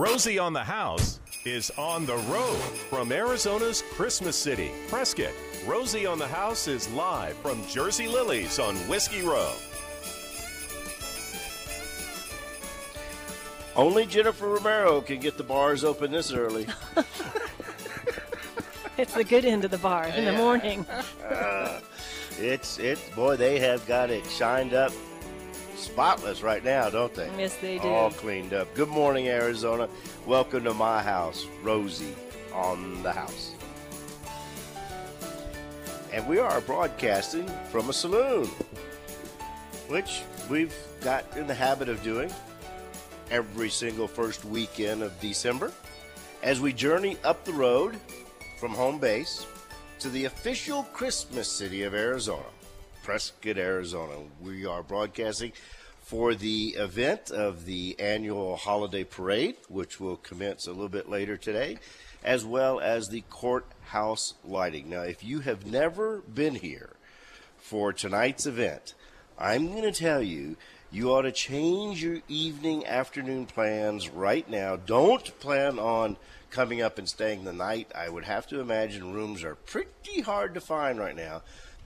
Rosie on the House is on the road from Arizona's Christmas City, Prescott. Rosie on the House is live from Jersey Lilly's on Whiskey Row. Only Jennifer Romero can get the bars open this early. It's the good end of the bar in the morning. It's it boy, they have got it shined up spotless right now, don't they? Yes, they do. All cleaned up. Good morning, Arizona. Welcome to my house, Rosie on the house. And we are broadcasting from a saloon, which we've got in the habit of doing every single first weekend of December as we journey up the road from home base to the official Christmas city of Arizona, Prescott, Arizona. We are broadcasting for the event of the annual holiday parade, which will commence a little bit later today, as well as the courthouse lighting. Now, if you have never been here for tonight's event, I'm going to tell you you ought to change your evening afternoon plans right now. Don't plan on coming up and staying the night. I would have to imagine rooms are pretty hard to find right now.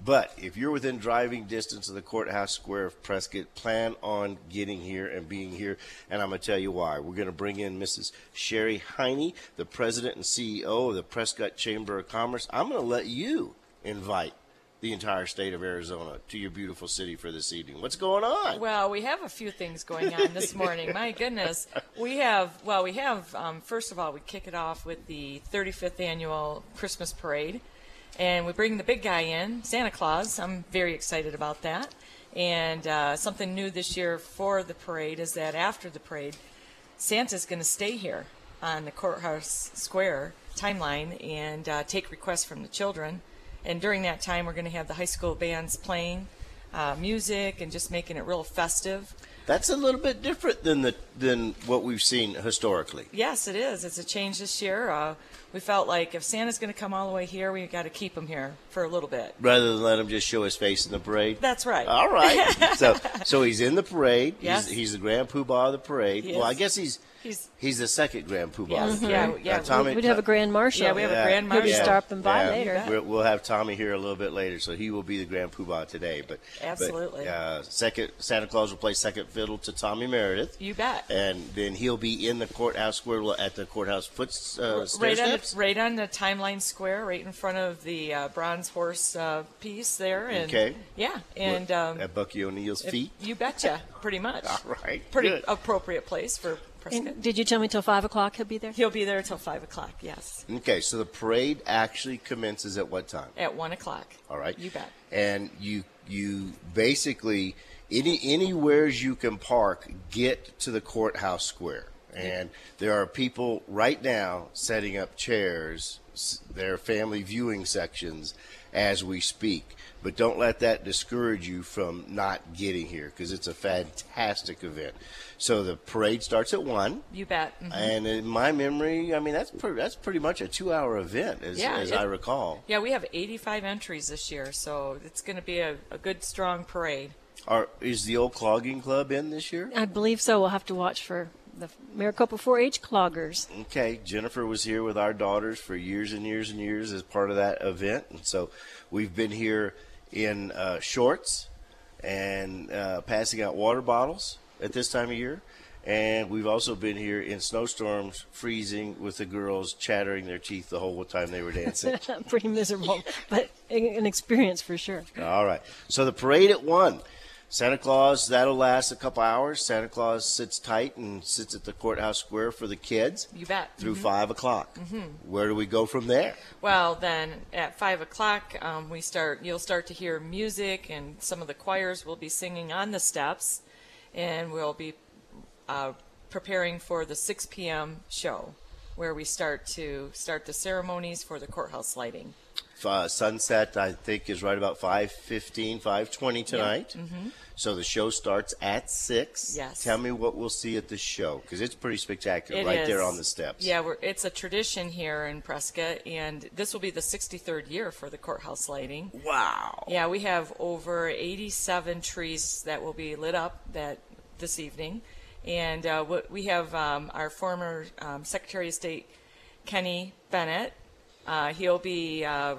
But if you're within driving distance of the courthouse square of Prescott, plan on getting here and being here. And I'm going to tell you why. We're going to bring in Mrs. Sherry Heine, the president and CEO of the Prescott Chamber of Commerce. I'm going to let you invite the entire state of Arizona to your beautiful city for this evening. What's going on? Well, we have a few things going on this morning. My goodness, we have. Well, we have. Um, first of all, we kick it off with the 35th annual Christmas parade, and we bring the big guy in, Santa Claus. I'm very excited about that. And uh, something new this year for the parade is that after the parade, Santa's going to stay here on the courthouse square timeline and uh, take requests from the children. And during that time, we're going to have the high school bands playing uh, music and just making it real festive. That's a little bit different than the than what we've seen historically. Yes, it is. It's a change this year. Uh, we felt like if Santa's going to come all the way here, we got to keep him here for a little bit. Rather than let him just show his face in the parade. That's right. All right. so so he's in the parade. Yes. He's, he's the grand poobah of the parade. He well, I guess he's He's he's the second grand poobah Yes. of the Yeah, yeah. Uh, Tommy, We'd have a grand marshal. Yeah, we have a Yeah, grand He'll be marshal. stopping by yeah. later. We'll, we'll have Tommy here a little bit later, so he will be the grand poobah today. But but, Absolutely. uh, second Santa Claus will play second fiddle to Tommy Meredith. You bet. And then he'll be in the courthouse square at the courthouse foot uh, right on, the, right on the timeline square, right in front of the uh, bronze horse uh, piece there. And, Okay. Yeah, and um, at Bucky O'Neill's feet. you betcha, pretty much. All right, Pretty good. appropriate place for Prescott. And did you tell me till five o'clock he'll be there? He'll be there until five o'clock. Yes, Okay, so the parade actually commences at what time? at one o'clock. All right. You bet. And you you basically any anywheres you can park get to the courthouse square. And there are people right now setting up chairs, s- their family viewing sections as we speak. But don't let that discourage you from not getting here because it's a fantastic event. So the parade starts at 1. You bet. Mhm. And in my memory, I mean that's pretty, that's pretty much a two-hour event, as, Yeah, as it- I recall. Yeah, we have 85 entries this year, so it's going to be a, a good, strong parade. Are, is the old clogging club in this year? I believe so. We'll have to watch for the Maricopa 4-H cloggers. Okay, Jennifer was here with our daughters for years and years and years as part of that event, and so we've been here in uh, shorts and uh, passing out water bottles at this time of year. And we've also been here in snowstorms, freezing, with the girls chattering their teeth the whole time they were dancing. Pretty miserable, but an experience for sure. All right. So the parade at one. Santa Claus, that'll last a couple hours. Santa Claus sits tight and sits at the courthouse square for the kids You bet. through five o'clock. Where do we go from there? Well, then at five o'clock, um, we start. You'll start to hear music, and some of the choirs will be singing on the steps, and we'll be uh, preparing for the 6 p.m. show, where we start to start the ceremonies for the courthouse lighting. Uh, sunset, I think, is right about 5.15, 5.20 tonight. So the show starts at 6. mm-hmm. Yes. Tell me what we'll see at the show, because it's pretty spectacular It right there on the steps. Yeah, we're, it's a tradition here in Prescott, and this will be the 63rd year for the courthouse lighting. Wow. Yeah, we have over 87 trees that will be lit up that this evening, And uh, what- we have um, our former um, Secretary of State, Kenny Bennett. Uh, he'll be uh,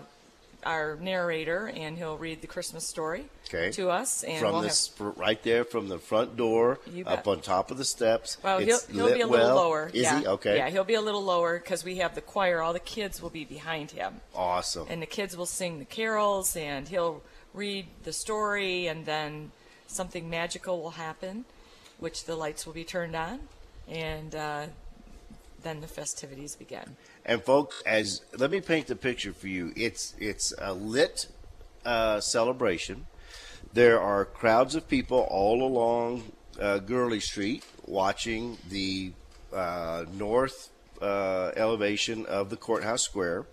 our narrator, and he'll read the Christmas story Okay. to us. And from we'll this have, right there from the front door up on top of the steps. well, he'll, he'll be a little well. lower. Is yeah. he okay? Yeah, he'll be a little lower because we have the choir. All the kids will be behind him. Awesome. and the kids will sing the carols and he'll read the story and then something magical will happen which the lights will be turned on and uh, then the festivities begin And folks, as let me paint the picture for you. It's it's a lit uh, celebration. There are crowds of people all along uh, Gurley Street watching the uh, north uh, elevation of the courthouse square.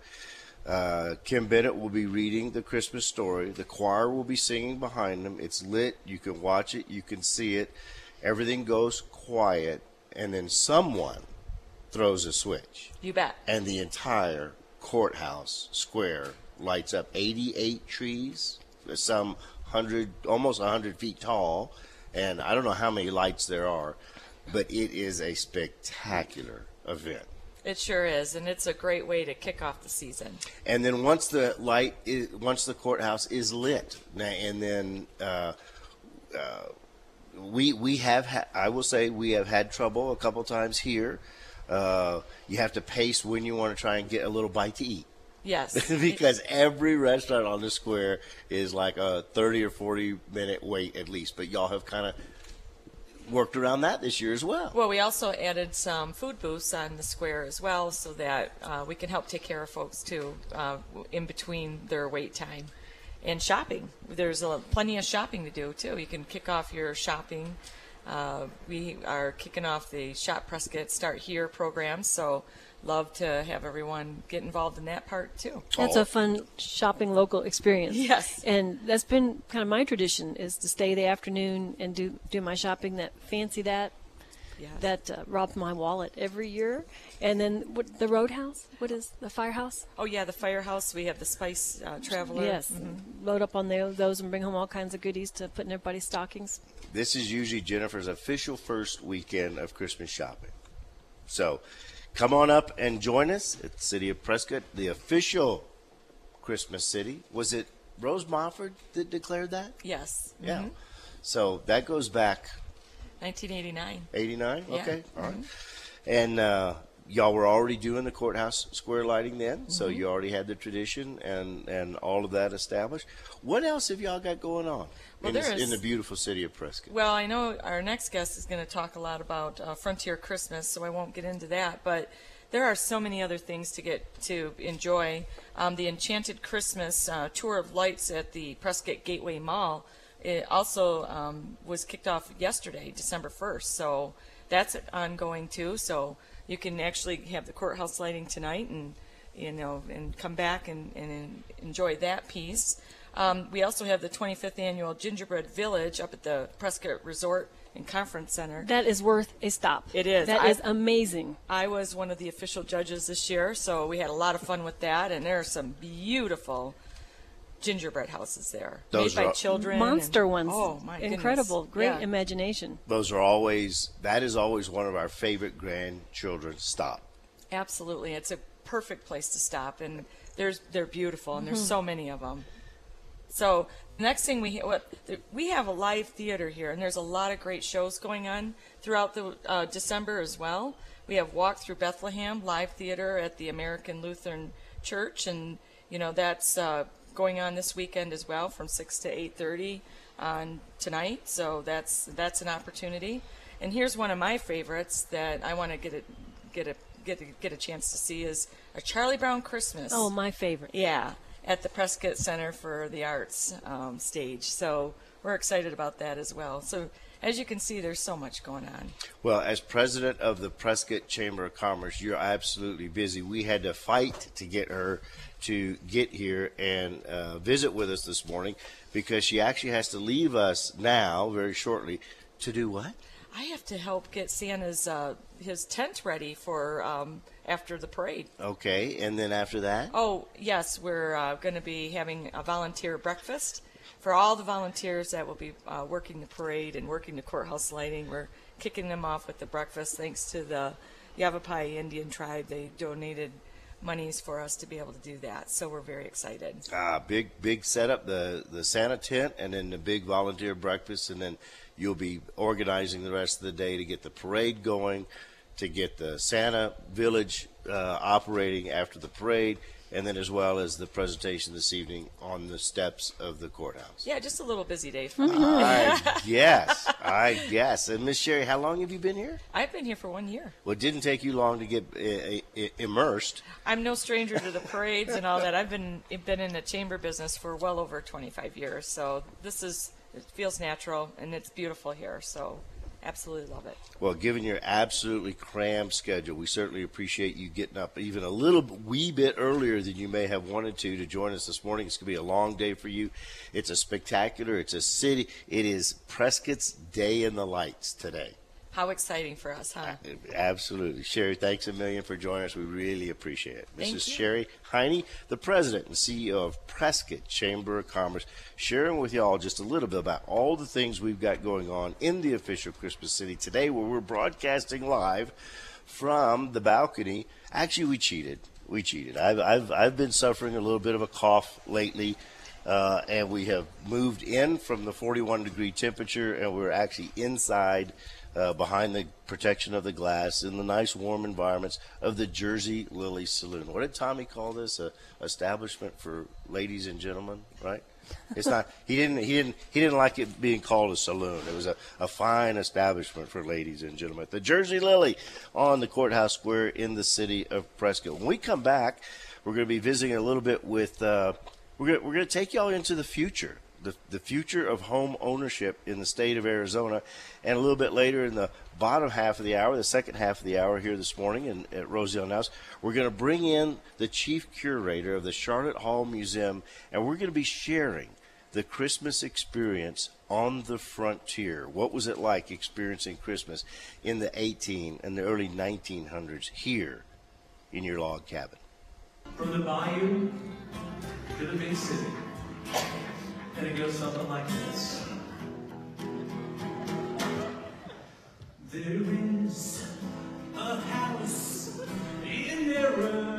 Uh, Ken Bennett will be reading the Christmas story. The choir will be singing behind them. It's lit. You can watch it. You can see it. Everything goes quiet, and then someone throws a switch. You bet. And the entire courthouse square lights up 88 trees some 100 almost 100 feet tall. And i don't know how many lights there are but it is a spectacular event. It sure is and it's a great way to kick off the season. And then once the light is once the courthouse is lit and then uh, uh, we we have ha- I will say we have had trouble a couple times here. Uh, you have to pace when you want to try and get a little bite to eat yes because every restaurant on the square is like a 30 or 40 minute wait at least. But y'all have kind of worked around that this year as well. Well, we also added some food booths on the square as well, so that uh, we can help take care of folks too uh, in between their wait time and shopping. There's a, plenty of shopping to do too. You can kick off your shopping. Uh, we are kicking off the Shop Prescott Start Here program, so love to have everyone get involved in that part too. That's a fun shopping local experience. Yes. And that's been kind of my tradition is to stay the afternoon and do do my shopping that fancy that Yes. that uh, robbed my wallet every year. And then what, the Roadhouse, what is the Firehouse? Oh yeah, the Firehouse. We have the Spice uh, Traveler. Yes. Load up on tho- those and bring home all kinds of goodies to put in everybody's stockings. This is usually Jennifer's official first weekend of Christmas shopping. So come on up and join us at the City of Prescott, the official Christmas city. Was it Rose Mofford that declared that? Yes. Yeah. So that goes back 1989. 89? Yeah. Okay. All right. And uh, y'all were already doing the courthouse square lighting then, so Mm-hmm. you already had the tradition and, and all of that established. What else have y'all got going on Well, in, this- there is- in the beautiful city of Prescott? Well, I know our next guest is going to talk a lot about uh, Frontier Christmas, so I won't get into that. But there are so many other things to get to enjoy. Um, the Enchanted Christmas uh, tour of lights at the Prescott Gateway Mall it also um, was kicked off yesterday, December 1st. So that's ongoing too. So you can actually have the courthouse lighting tonight and you know and come back and, and enjoy that piece. Um, we also have the 25th annual Gingerbread Village up at the Prescott Resort and Conference Center. That is worth a stop. It is. That I- is amazing. I was one of the official judges this year, so we had a lot of fun with that. And there are some beautiful gingerbread houses there, Those made by are- children. Monster and- ones. Oh my goodness. Incredible. Great Yeah. imagination. Those are always, that is always one of our favorite grandchildren stop. Absolutely, it's a perfect place to stop, and there's they're beautiful, and there's so many of them. So next thing we what we have a live theater here, and there's a lot of great shows going on throughout the uh, December as well. We have Walk Through Bethlehem live theater at the American Lutheran Church, and you know that's uh, going on this weekend as well from six to eight thirty on tonight. So that's that's an opportunity. And here's one of my favorites that I want to get a get a get a, get a chance to see is a Charlie Brown Christmas. Oh, my favorite. Yeah, at the Prescott Center for the Arts um, stage. So we're excited about that as well. So as you can see, there's so much going on. Well, as president of the Prescott Chamber of Commerce, you're absolutely busy. We had to fight to get her to get here and uh, visit with us this morning because she actually has to leave us now very shortly to do what? I have to help get Santa's uh, his tent ready for um, after the parade. Okay, and then after that? Oh yes, we're uh, going to be having a volunteer breakfast for all the volunteers that will be uh, working the parade and working the courthouse lighting. We're kicking them off with the breakfast thanks to the Yavapai Indian tribe. They donated monies for us to be able to do that. So we're very excited. Ah, big big setup the the Santa tent and then the big volunteer breakfast and then you'll be organizing the rest of the day to get the parade going, to get the Santa Village uh, operating after the parade, and then as well as the presentation this evening on the steps of the courthouse. Yeah, just a little busy day for me. I guess. I guess. And Miss Sherry, how long have you been here? I've been here for one year. Well, it didn't take you long to get uh, uh, immersed. I'm no stranger to the parades and all that. I've been been in the chamber business for well over 25 years, so this is it feels natural and it's beautiful here. So absolutely love it. Well, given your absolutely crammed schedule, we certainly appreciate you getting up even a little wee bit earlier than you may have wanted to to join us this morning. It's going to be a long day for you. It's a spectacular. It's a city. It is Prescott's Day in the Lights today. How exciting for us, huh? Absolutely. Sherry, thanks a million for joining us. We really appreciate it. Thank Mrs. you. Sherry Heine, the president and CEO of Prescott Chamber of Commerce, sharing with y'all just a little bit about all the things we've got going on in the official Christmas City today, where we're broadcasting live from the balcony. Actually, we cheated. We cheated. I've, I've, I've been suffering a little bit of a cough lately. Uh, and we have moved in from the 41 degree temperature, and we're actually inside uh, behind the protection of the glass in the nice warm environments of the Jersey Lilly Saloon. What did Tommy call this? A establishment for ladies and gentlemen, right? It's not. He didn't. He didn't. He didn't like it being called a saloon. It was a, a fine establishment for ladies and gentlemen. The Jersey Lilly on the courthouse square in the city of Prescott. When we come back, we're going to be visiting a little bit with. Uh, we're going we're going to take y'all into the future the, the future of home ownership in the state of Arizona. And a little bit later in the bottom half of the hour, the second half of the hour here this morning in, at on House, we're going to bring in the chief curator of the Sharlot Hall Museum, and we're going to be sharing the Christmas experience on the frontier. What was it like experiencing Christmas in the 18 and the early 1900s here in your log cabin? From the bayou to the big city. And it goes something like this. There is a house in Arizona.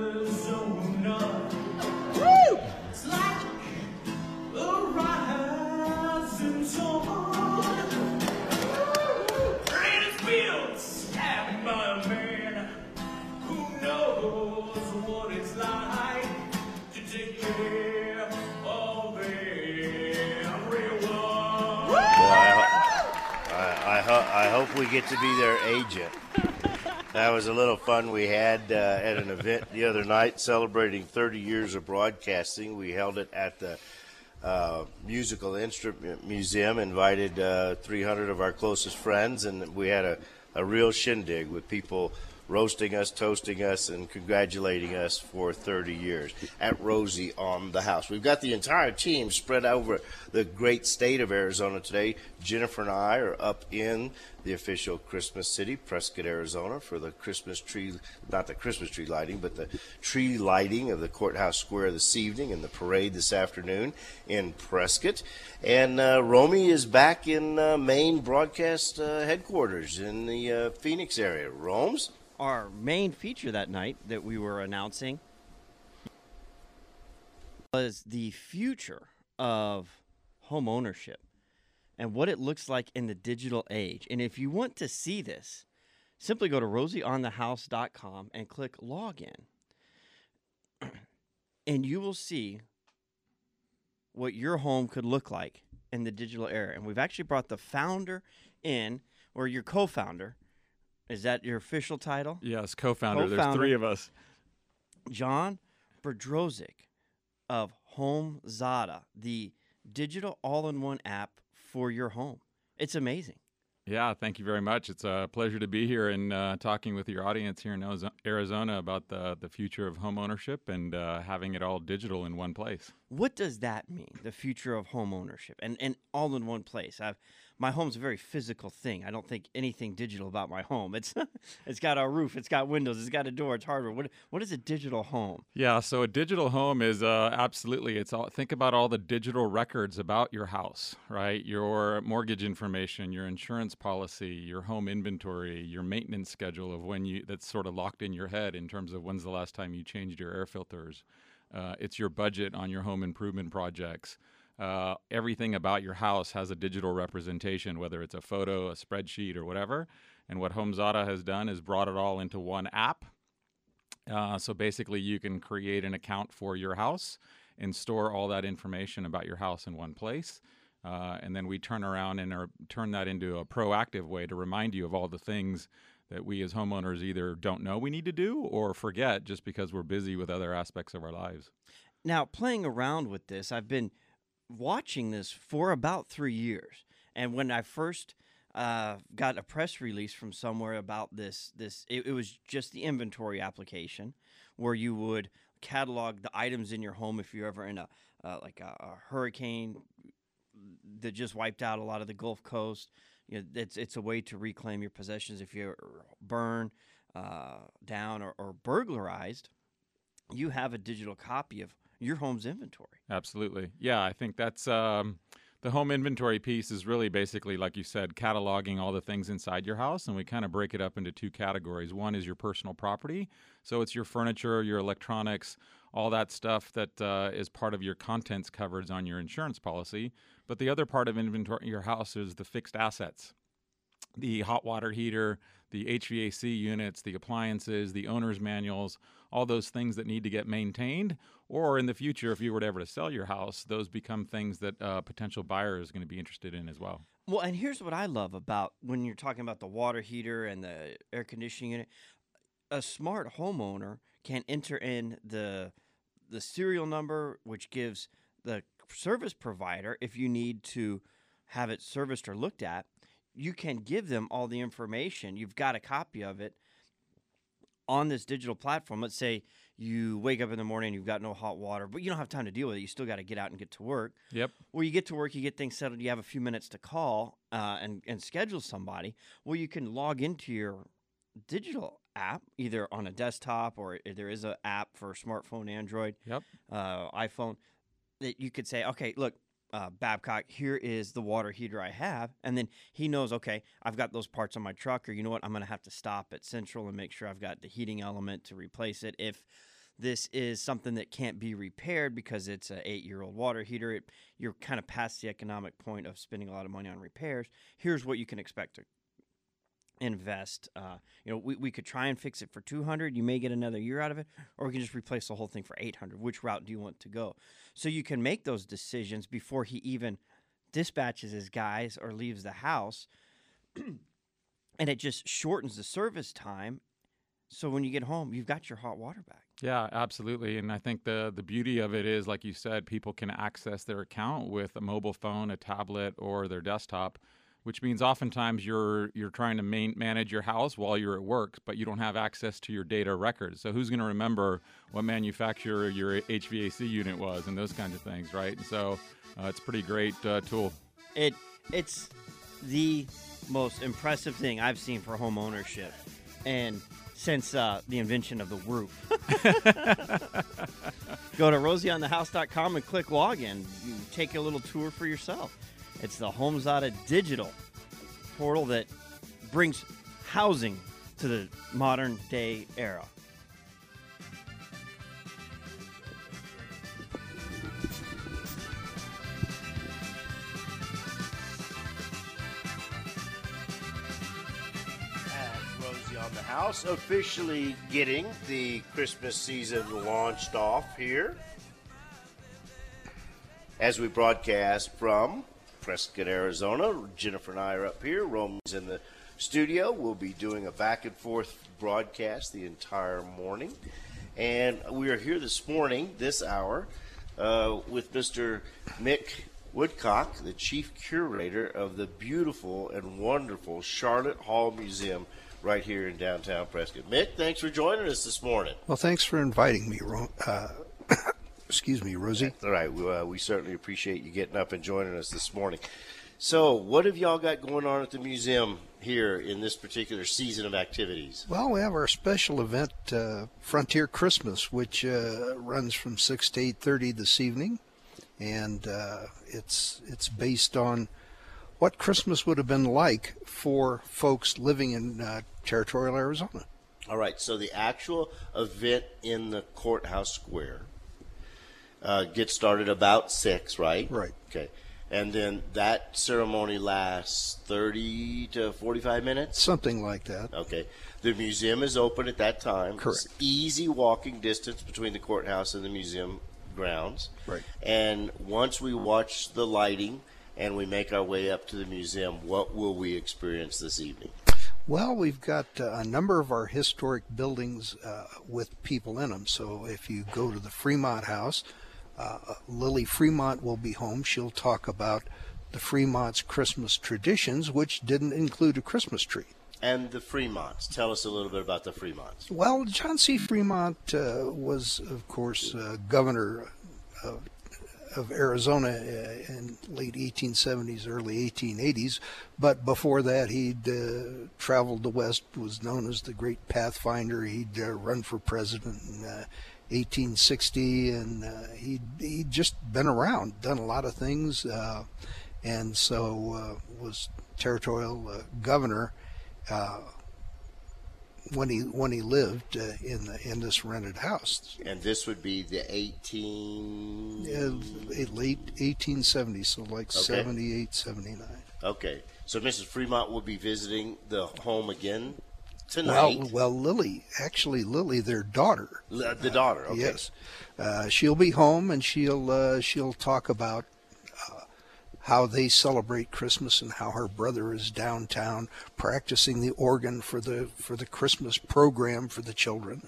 Hope we get to be their agent. That was a little fun we had uh, at an event the other night celebrating 30 years of broadcasting. We held it at the uh, Musical Instrument Museum, invited uh, 300 of our closest friends, and we had a, a real shindig with people roasting us, toasting us, and congratulating us for 30 years at Rosie on the House. We've got the entire team spread over the great state of Arizona today. Jennifer and I are up in the official Christmas city, Prescott, Arizona, for the Christmas tree, not the Christmas tree lighting, but the tree lighting of the courthouse square this evening and the parade this afternoon in Prescott. And uh, Romy is back in uh, main broadcast uh, headquarters in the uh, Phoenix area. Rome's? Our main feature that night that we were announcing was the future of home ownership and what it looks like in the digital age. And if you want to see this, simply go to rosieonthehouse.com and click login. and you will see what your home could look like in the digital era. And we've actually brought the founder in, or your co founder. Is that your official title? Yes, co-founder. There's Co-founder. three of us. John Bodrozic of HomeZada, the digital all-in-one app for your home. It's amazing. Yeah, thank you very much. It's a pleasure to be here and uh, talking with your audience here in Arizona about the the future of home ownership and uh, having it all digital in one place. What does that mean? The future of home ownership and, and all in one place. I've my home's a very physical thing. I don't think anything digital about my home. It's it's got a roof, it's got windows, it's got a door, it's hardware. What what is a digital home? Yeah, so a digital home is uh, absolutely. It's all. Think about all the digital records about your house, right? Your mortgage information, your insurance policy, your home inventory, your maintenance schedule of when you. That's sort of locked in your head in terms of when's the last time you changed your air filters. Uh, it's your budget on your home improvement projects. Uh, everything about your house has a digital representation, whether it's a photo, a spreadsheet, or whatever. And what HomeZada has done is brought it all into one app. Uh, so basically, you can create an account for your house and store all that information about your house in one place. Uh, and then we turn around and are, turn that into a proactive way to remind you of all the things that we as homeowners either don't know we need to do or forget just because we're busy with other aspects of our lives. Now, playing around with this, I've been watching this for about three years. And when I first uh, got a press release from somewhere about this, this it, it was just the inventory application where you would catalog the items in your home if you're ever in a uh, like a, a hurricane that just wiped out a lot of the Gulf Coast. You know, it's it's a way to reclaim your possessions if you burn uh, down or, or burglarized. You have a digital copy of your home's inventory. Absolutely. Yeah, I think that's um, the home inventory piece is really basically, like you said, cataloging all the things inside your house. And we kind of break it up into two categories. One is your personal property. So it's your furniture, your electronics, all that stuff that uh, is part of your contents coverage on your insurance policy. But the other part of inventory your house is the fixed assets the hot water heater, the HVAC units, the appliances, the owner's manuals, all those things that need to get maintained. Or in the future, if you were to ever to sell your house, those become things that a potential buyer is going to be interested in as well. Well, and here's what I love about when you're talking about the water heater and the air conditioning unit. A smart homeowner can enter in the the serial number, which gives the service provider if you need to have it serviced or looked at you can give them all the information. You've got a copy of it on this digital platform. Let's say you wake up in the morning, you've got no hot water, but you don't have time to deal with it. You still got to get out and get to work. Yep. Well, you get to work, you get things settled, you have a few minutes to call uh, and, and schedule somebody. Well, you can log into your digital app, either on a desktop or there is an app for smartphone, Android, Yep. uh, iPhone, that you could say, okay, look, uh, Babcock, here is the water heater I have. And then he knows, okay, I've got those parts on my truck, or you know what, I'm going to have to stop at Central and make sure I've got the heating element to replace it. If this is something that can't be repaired because it's an eight year old water heater, it, you're kind of past the economic point of spending a lot of money on repairs. Here's what you can expect to invest. Uh, you know, we, we could try and fix it for 200. You may get another year out of it, or we can just replace the whole thing for 800. Which route do you want to go? So you can make those decisions before he even dispatches his guys or leaves the house. and it just shortens the service time. So when you get home, you've got your hot water back. Yeah, absolutely. And I think the the beauty of it is, like you said, people can access their account with a mobile phone, a tablet, or their desktop, which means oftentimes you're you're trying to main, manage your house while you're at work, but you don't have access to your data records. So who's going to remember what manufacturer your HVAC unit was and those kinds of things, right? And so uh, it's a pretty great uh, tool. It it's the most impressive thing I've seen for home ownership, and since uh, the invention of the roof. Go to rosieonthehouse.com and click login. You take a little tour for yourself. It's the HomeZada digital portal that brings housing to the modern day era. On the house, officially getting the Christmas season launched off here. As we broadcast from Prescott, Arizona, Jennifer and I are up here. Roman's in the studio. We'll be doing a back and forth broadcast the entire morning. And we are here this morning, this hour, uh, with Mr. Mick Woodcock, the chief curator of the beautiful and wonderful Sharlot Hall Museum right here in downtown Prescott. Mick, thanks for joining us this morning. Well, thanks for inviting me, uh, excuse me, Rosie. All right, we, uh, we certainly appreciate you getting up and joining us this morning. So, what have y'all got going on at the museum here in this particular season of activities? Well, we have our special event, uh, Frontier Christmas, which uh, runs from six to eight thirty this evening, and uh, it's it's based on what Christmas would have been like for folks living in uh, territorial Arizona. All right, so the actual event in the courthouse square uh, gets started about six, right? Right. Okay. And then that ceremony lasts 30 to 45 minutes? Something like that. Okay. The museum is open at that time. Correct. It's easy walking distance between the courthouse and the museum grounds. Right. And once we watch the lighting and we make our way up to the museum, what will we experience this evening? Well, we've got uh, a number of our historic buildings uh, with people in them. So if you go to the Fremont House, uh, Lily Fremont will be home. She'll talk about the Fremont's Christmas traditions, which didn't include a Christmas tree. And the Fremonts. Tell us a little bit about the Fremonts. Well, John C. Fremont uh, was, of course, uh, governor of, of Arizona uh, in late 1870s, early 1880s. But before that, he'd uh, traveled the West, was known as the Great Pathfinder. He'd uh, run for president in uh, 1860, and uh, he'd, he'd just been around, done a lot of things, uh, and so uh, was territorial uh, governor uh, when he when he lived uh, in the in this rented house. And this would be the 18. Uh, late 1870s, so like Okay. 78, 79. Okay. So Mrs. Fremont will be visiting the home again tonight. well, Lily, actually, Lily, their daughter. L- the daughter. Okay. Yes, uh, she'll be home and she'll uh, she'll talk about uh, how they celebrate Christmas and how her brother is downtown practicing the organ for the for the Christmas program for the children.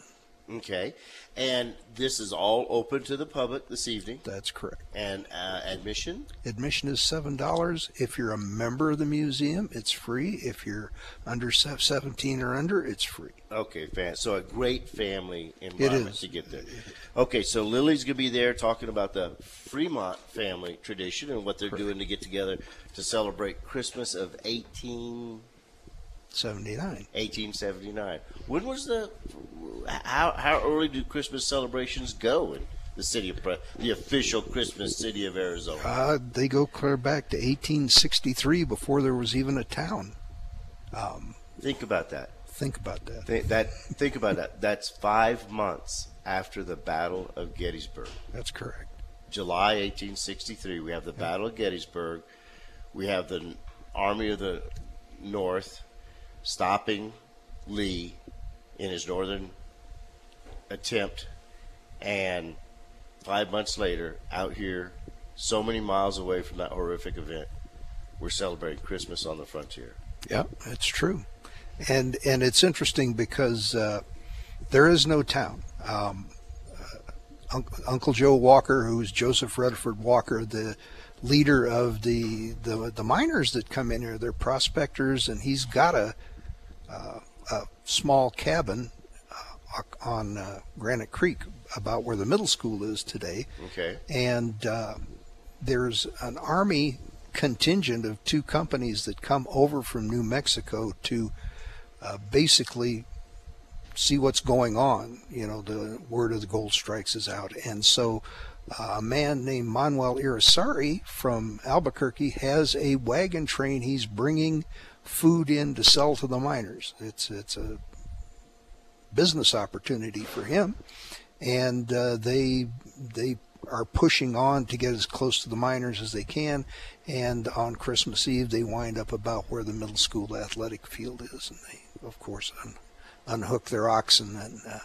Okay. And this is all open to the public this evening. That's correct. And uh, admission? Admission is seven dollars. If you're a member of the museum, it's free. If you're under seventeen or under, it's free. Okay. So a great family environment to get there. Okay, so Lily's gonna be there talking about the Fremont family tradition and what they're doing to get together to celebrate Christmas of 18, Seventy-nine. 1879. When was the how how early do Christmas celebrations go in the city of the official Christmas city of Arizona? Uh, they go clear back to 1863 before there was even a town. Think about that. Think about that. Think that think about that. That's five months after the Battle of Gettysburg. That's correct. July 1863. We have the Battle of Gettysburg. We have the Army of the North stopping Lee in his northern attempt. And five months later, out here, so many miles away from that horrific event, we're celebrating Christmas on the frontier. Yeah, that's true. And and it's interesting because uh, there is no town. Um, uh, Unc- Uncle Joe Walker, who's Joseph Reddeford Walker, the leader of the, the the miners that come in here, they're prospectors, and he's got a a small cabin uh, on uh, Granite Creek, about where the middle school is today. Okay. and uh, there's an army contingent of two companies that come over from New Mexico to uh, basically see what's going on. You know, the word of the gold strikes is out, and so uh, a man named Manuel Irisari from Albuquerque has a wagon train. He's bringing food in to sell to the miners. It's it's a business opportunity for him, and uh, they they are pushing on to get as close to the miners as they can. And on Christmas Eve, they wind up about where the middle school athletic field is, and they, of course, un- unhook their oxen and uh,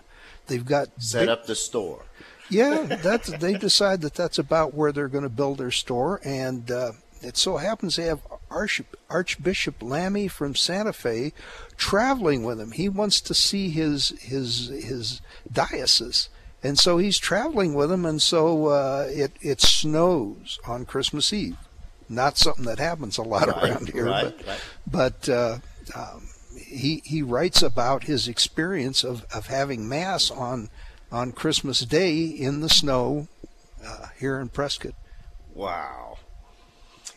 they've got Set big- up the store. yeah, that's they decide that that's about where they're going to build their store, and uh, it so happens they have Arch, Archbishop Lamy from Santa Fe traveling with him. He wants to see his his his diocese, and so he's traveling with him, and so uh, it it snows on Christmas Eve. Not something that happens a lot Right, around here, right, but right. but uh, um, he he writes about his experience of, of having mass on on Christmas Day in the snow uh, here in Prescott. Wow.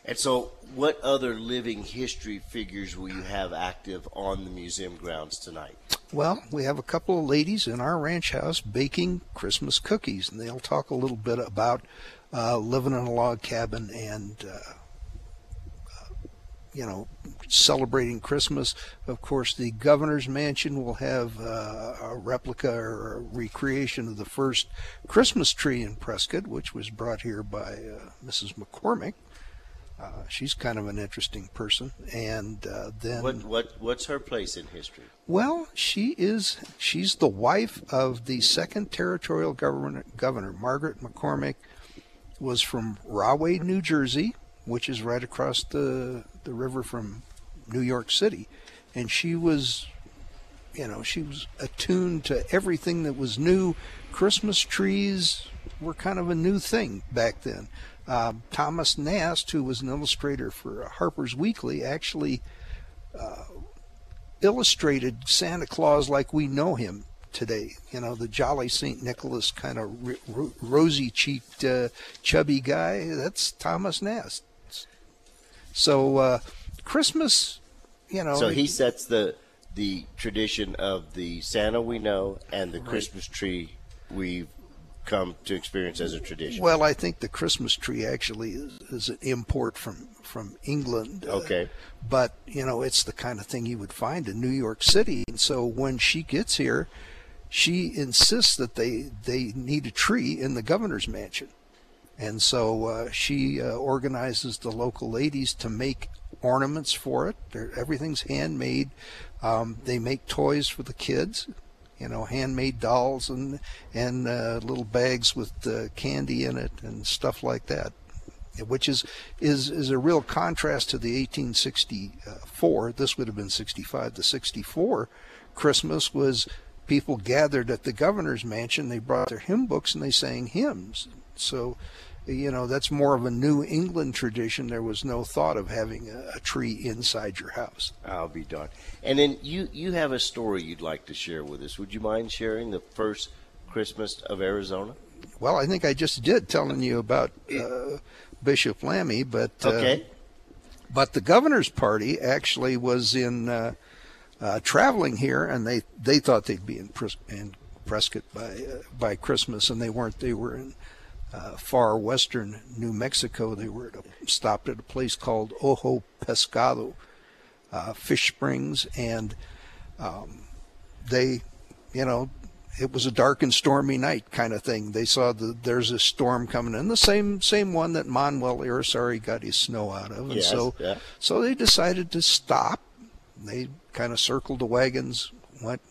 And so, what other living history figures will you have active on the museum grounds tonight? Well, we have a couple of ladies in our ranch house baking Christmas cookies, and they'll talk a little bit about uh, living in a log cabin and, uh, you know, celebrating Christmas. Of course, the governor's mansion will have uh, a replica or a recreation of the first Christmas tree in Prescott, which was brought here by uh, Mrs. McCormick. Uh, she's kind of an interesting person, and uh, then What what what's her place in history? well, she is she's the wife of the second territorial governor, governor Margaret McCormick was from Rahway, New Jersey, which is right across the the river from New York City, and she was you know, she was attuned to everything that was new. Christmas trees were kind of a new thing back then. Uh, Thomas Nast, who was an illustrator for Harper's Weekly, actually illustrated Santa Claus like we know him today. You know, the jolly St. Nicholas kind of r- r- rosy cheeked, uh, chubby guy. That's Thomas Nast. So, uh, Christmas, you know. So he sets the the tradition of the Santa we know and the Christmas tree we've come to experience as a tradition. Well, I think the Christmas tree actually is, is an import from from England. uh, Okay. but you know, it's the kind of thing you would find in New York City. And so when she gets here, she insists that they they need a tree in the governor's mansion, and so uh, she uh, organizes the local ladies to make ornaments for it. They're, everything's handmade. Um, they make toys for the kids you know, handmade dolls and and uh, little bags with uh, candy in it and stuff like that, which is is is a real contrast to the 1864. This would have been 65 to 64. Christmas was people gathered at the governor's mansion. They brought their hymn books and they sang hymns. So. You know, that's more of a New England tradition. There was no thought of having a, a tree inside your house. I'll be darned. And then you you have a story you'd like to share with us. Would you mind sharing the first Christmas of Arizona? Well, I think I just did telling you about uh, Bishop Lamy, but uh, Okay. but the governor's party actually was in uh, uh, traveling here, and they, they thought they'd be in, Pres- in Prescott by uh, by Christmas, and they weren't. They were in uh, far western New Mexico. They were at a, stopped at a place called Ojo Pescado, uh, Fish Springs, and um, they, you know, it was a dark and stormy night kind of thing. They saw the there's a storm coming in, the same same one that Manuel Irisari got his snow out of, and Yes, so yeah. so they decided to stop. They kind of circled the wagons, went,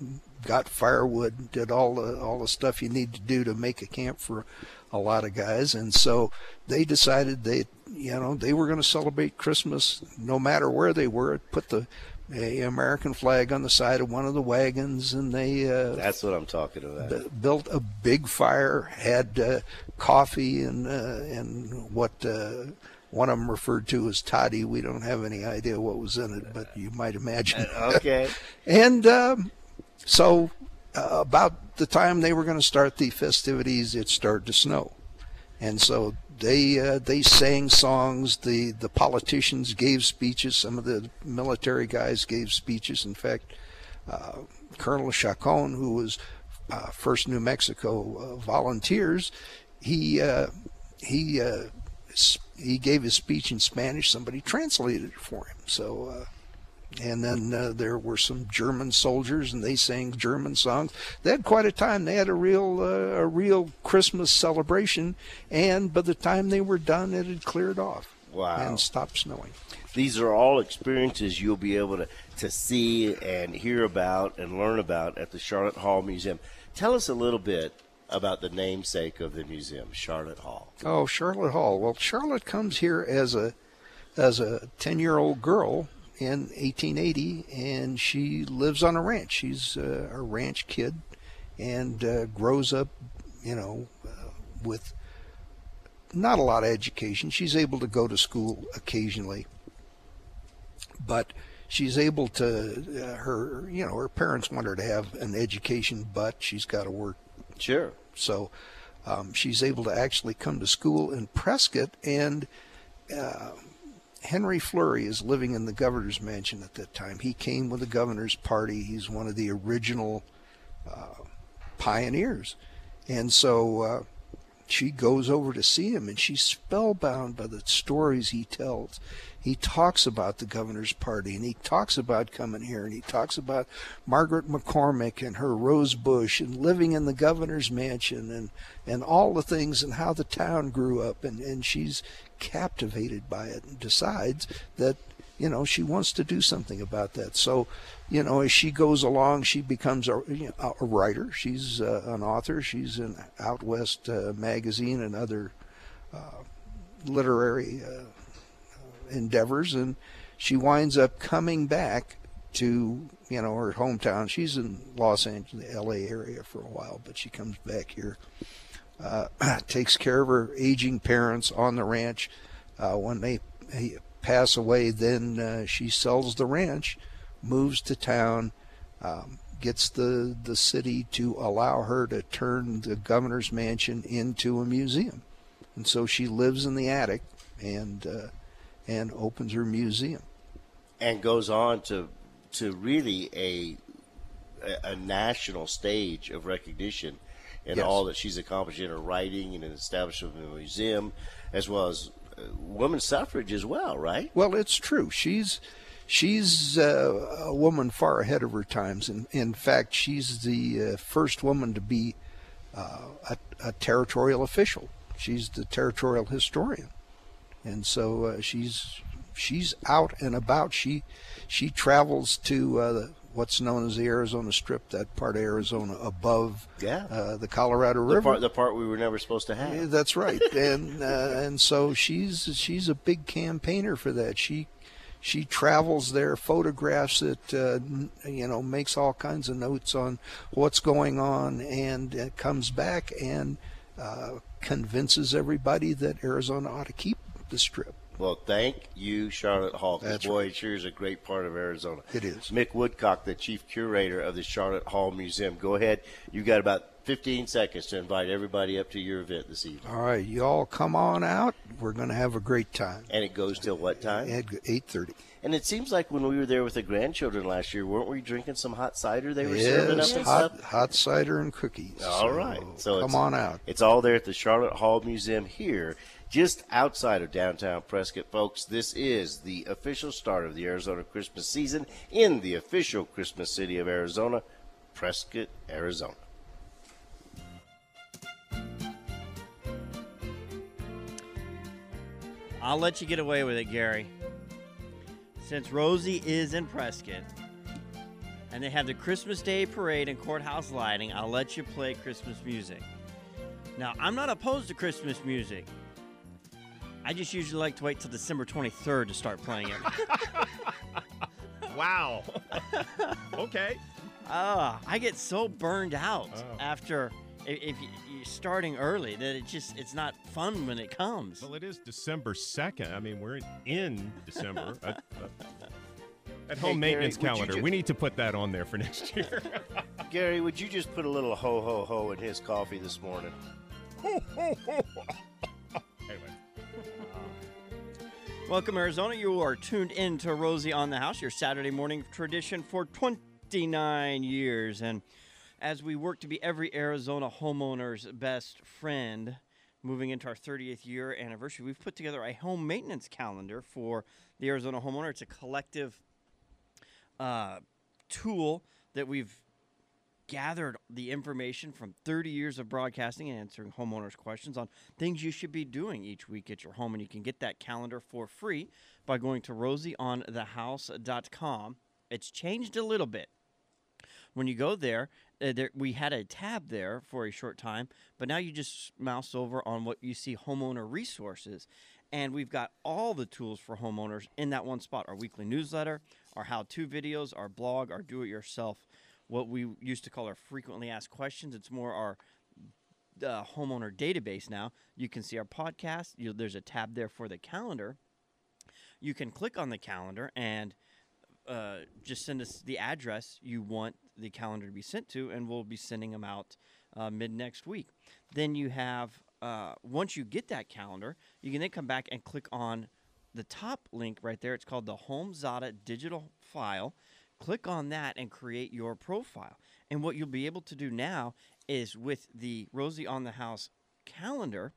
got firewood, did all the all the stuff you need to do to make a camp for a lot of guys, and so they decided they, you know, they were going to celebrate Christmas no matter where they were. Put the a American flag on the side of one of the wagons, and they uh, That's what I'm talking about. b- built a big fire, had uh, coffee and uh, and what uh, one of them referred to as toddy. We don't have any idea what was in it, but you might imagine. Okay. and um, so, uh, about the time they were going to start the festivities, it started to snow, and so they uh, they sang songs. The the politicians gave speeches. Some of the military guys gave speeches. In fact, uh, Colonel Chacon, who was uh, First New Mexico uh, Volunteers, he uh, he he gave his speech in Spanish. Somebody translated it for him. So. And then uh, there were some German soldiers, and they sang German songs. They had quite a time. They had a real, uh, a real Christmas celebration. And by the time they were done, it had cleared off Wow. and stopped snowing. These are all experiences you'll be able to, to see and hear about and learn about at the Sharlot Hall Museum. Tell us a little bit about the namesake of the museum, Sharlot Hall. Oh, Sharlot Hall. Well, Sharlot comes here as a as a ten year old girl in 1880, and she lives on a ranch. She's uh, a ranch kid, and uh, grows up, you know, uh, with not a lot of education. She's able to go to school occasionally, but she's able to. Uh, her, you know, her parents want her to have an education, but she's got to work Sure. so um, she's able to actually come to school in Prescott, and uh, Henry Fleury is living in the governor's mansion at that time. He came with the governor's party. He's one of the original uh, pioneers. And so uh, she goes over to see him and she's spellbound by the stories he tells. He talks about the governor's party and he talks about coming here and he talks about Margaret McCormick and her rose bush and living in the governor's mansion and, and all the things and how the town grew up and, and she's captivated by it and decides that you know she wants to do something about that. So you know as she goes along she becomes a, you know, a writer. She's uh, an author. She's in out west uh, magazine and other uh, literary uh, endeavors. And she winds up coming back to you know her hometown. She's in los angeles la area for a while but she comes back here uh, takes care of her aging parents on the ranch. Uh, when they pass away, then uh, she sells the ranch, moves to town, um, gets the, the city to allow her to turn the governor's mansion into a museum. And so she lives in the attic and uh, and opens her museum. and goes on to to really a a, a national stage of recognition in Yes. all that she's accomplished in her writing and in establishment of a museum, as well as uh, women's suffrage as well, right? Well, it's true. She's she's uh, a woman far ahead of her times. In in fact, she's the uh, first woman to be uh, a, a territorial official. She's the territorial historian, and so uh, she's she's out and about. She she travels to uh, the, what's known as the Arizona Strip, that part of Arizona above Yeah. uh, the Colorado The River. part, the part we were never supposed to have. Yeah, that's right, and uh, and so she's she's a big campaigner for that. She she travels there, photographs it, uh, you know, makes all kinds of notes on what's going on, and uh, comes back and uh, convinces everybody that Arizona ought to keep the strip. Well, thank you, Sharlot Hall. That's boy, it sure is a great part of Arizona. It is. Mick Woodcock, the chief curator of the Sharlot Hall Museum. Go ahead. You've got about 15 seconds to invite everybody up to your event this evening. All right, you all come on out. We're going to have a great time And it goes till what time? at eight thirty. And it seems like when we were there with the grandchildren last year, weren't we drinking some hot cider they were serving up Yes, and hot, stuff? hot cider and cookies. All right. So come on out. It's all there at the Sharlot Hall Museum here, just outside of downtown Prescott, folks. This is the official start of the Arizona Christmas season in the official Christmas city of Arizona, Prescott, Arizona. I'll let you get away with it, Gary. Since Rosie is in Prescott and they have the Christmas Day parade and courthouse lighting, I'll let you play Christmas music. Now, I'm not opposed to Christmas music. I just usually like to wait till December 23rd to start playing it. Wow. okay. Ah, I get so burned out Oh. after i- if you- you're starting early that it just it's not fun when it comes. Well, it is December 2nd. I mean, we're in, in December. At, at home Hey, maintenance Gary, calendar. ju- we need to put that on there for next year. Gary, would you just put a little ho ho ho in his coffee this morning? anyway. Welcome, Arizona. You are tuned in to Rosie on the House, your Saturday morning tradition for 29 years. And as we work to be every Arizona homeowner's best friend, moving into our 30th year anniversary, we've put together a home maintenance calendar for the Arizona homeowner. It's a collective uh, tool that we've gathered the information from 30 years of broadcasting and answering homeowners' questions on things you should be doing each week at your home. And you can get that calendar for free by going to rosieonthehouse.com. It's changed a little bit. When you go there, uh, there, we had a tab there for a short time, but now you just mouse over on what you see homeowner resources. And we've got all the tools for homeowners in that one spot our weekly newsletter, our how to videos, our blog, our do it yourself, what we used to call our frequently asked questions. It's more our uh, homeowner database now. You can see our podcast. You, there's a tab there for the calendar. You can click on the calendar and uh, just send us the address you want the calendar to be sent to, and we'll be sending them out uh, mid next week. Then you have, uh, once you get that calendar, you can then come back and click on the top link right there. It's called the HomeZada digital file. Click on that and create your profile. And what you'll be able to do now is with the Rosie on the House calendar,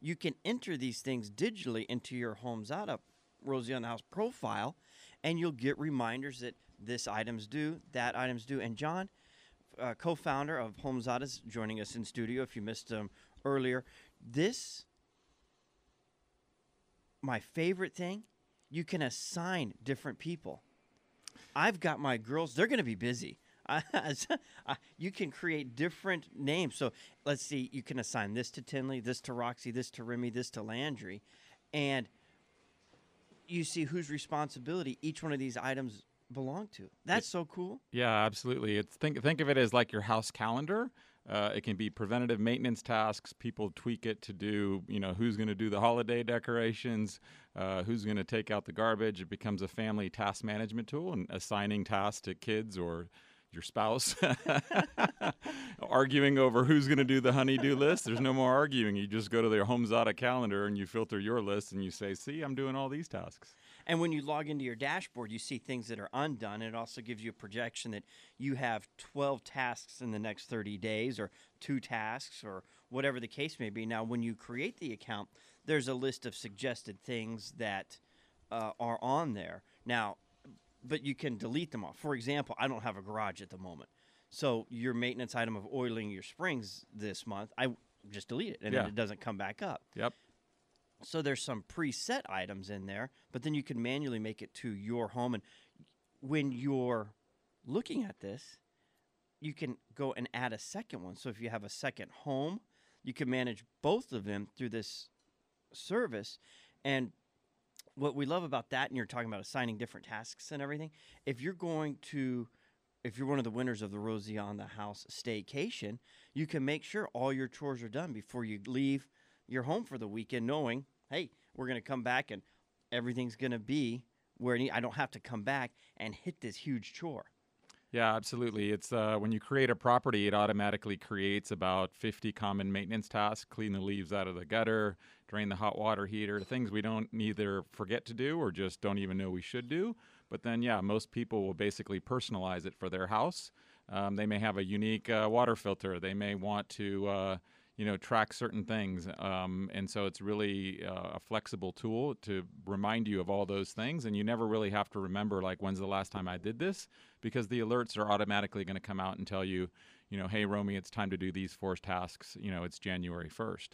you can enter these things digitally into your HomeZada Rosie on the House profile, and you'll get reminders that this item's due, that item's due. And John, uh, co-founder of HomeZada, is joining us in studio. If you missed him earlier, this my favorite thing. You can assign different people. I've got my girls; they're going to be busy. Uh, you can create different names. So let's see, you can assign this to Tinley, this to Roxy, this to Remy, this to Landry, and you see whose responsibility each one of these items belong to. That's so cool. Yeah, absolutely. It's think think of it as like your house calendar. Uh, it can be preventative maintenance tasks. People tweak it to do, you know, who's going to do the holiday decorations, uh, who's going to take out the garbage. It becomes a family task management tool and assigning tasks to kids or your spouse arguing over who's going to do the honeydew list. There's no more arguing. You just go to their HomeZada calendar and you filter your list and you say, see, I'm doing all these tasks. And when you log into your dashboard, you see things that are undone. It also gives you a projection that you have 12 tasks in the next 30 days or two tasks or whatever the case may be. Now, when you create the account, there's a list of suggested things that uh, are on there. Now, but you can delete them all. For example, I don't have a garage at the moment. So your maintenance item of oiling your springs this month, I just delete it and Yeah. then it doesn't come back up. Yep. So there's some preset items in there, but then you can manually make it to your home. And when you're looking at this, you can go and add a second one. So if you have a second home, you can manage both of them through this service. And what we love about that, and you're talking about assigning different tasks and everything, if you're going to if you're one of the winners of the Rosie on the House staycation, you can make sure all your chores are done before you leave your home for the weekend, knowing, hey, we're going to come back and everything's going to be where I don't have to come back and hit this huge chore. Yeah, absolutely. It's uh, when you create a property, it automatically creates about 50 common maintenance tasks: clean the leaves out of the gutter, drain the hot water heater, things we don't either forget to do or just don't even know we should do. But then, yeah, most people will basically personalize it for their house. Um, they may have a unique uh, water filter. They may want to. Uh, you know, track certain things. Um, and so it's really uh, a flexible tool to remind you of all those things. And you never really have to remember, like, when's the last time I did this? Because the alerts are automatically going to come out and tell you, you know, hey, Romy, it's time to do these four tasks. You know, it's January 1st.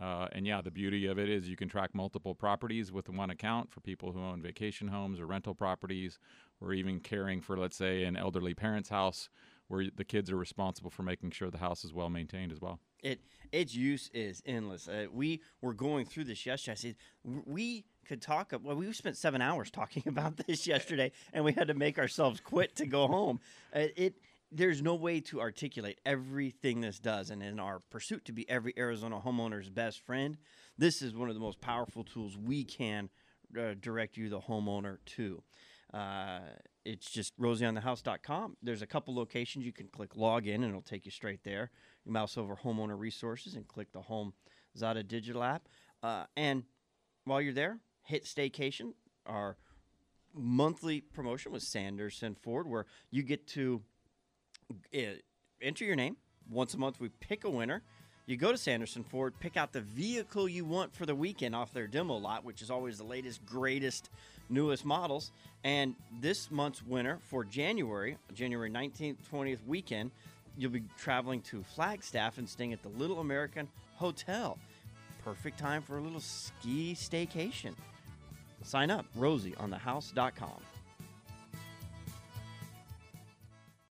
Uh, and yeah, the beauty of it is you can track multiple properties with one account for people who own vacation homes or rental properties, or even caring for, let's say, an elderly parent's house where the kids are responsible for making sure the house is well maintained as well. It its use is endless. Uh, we were going through this yesterday. I said we could talk. Well, we spent seven hours talking about this yesterday, and we had to make ourselves quit to go home. Uh, it there's no way to articulate everything this does, and in our pursuit to be every Arizona homeowner's best friend, this is one of the most powerful tools we can uh, direct you, the homeowner, to. Uh, it's just rosieonthehouse.com. There's a couple locations you can click log in and it'll take you straight there. You mouse over homeowner resources and click the home Zada digital app. Uh, and while you're there, hit staycation, our monthly promotion with Sanderson Ford, where you get to uh, enter your name. Once a month, we pick a winner. You go to Sanderson Ford, pick out the vehicle you want for the weekend off their demo lot, which is always the latest, greatest, newest models. And this month's winner for January, January 19th, 20th weekend, you'll be traveling to Flagstaff and staying at the Little American Hotel. Perfect time for a little ski staycation. Sign up, Rosie on thehouse.com.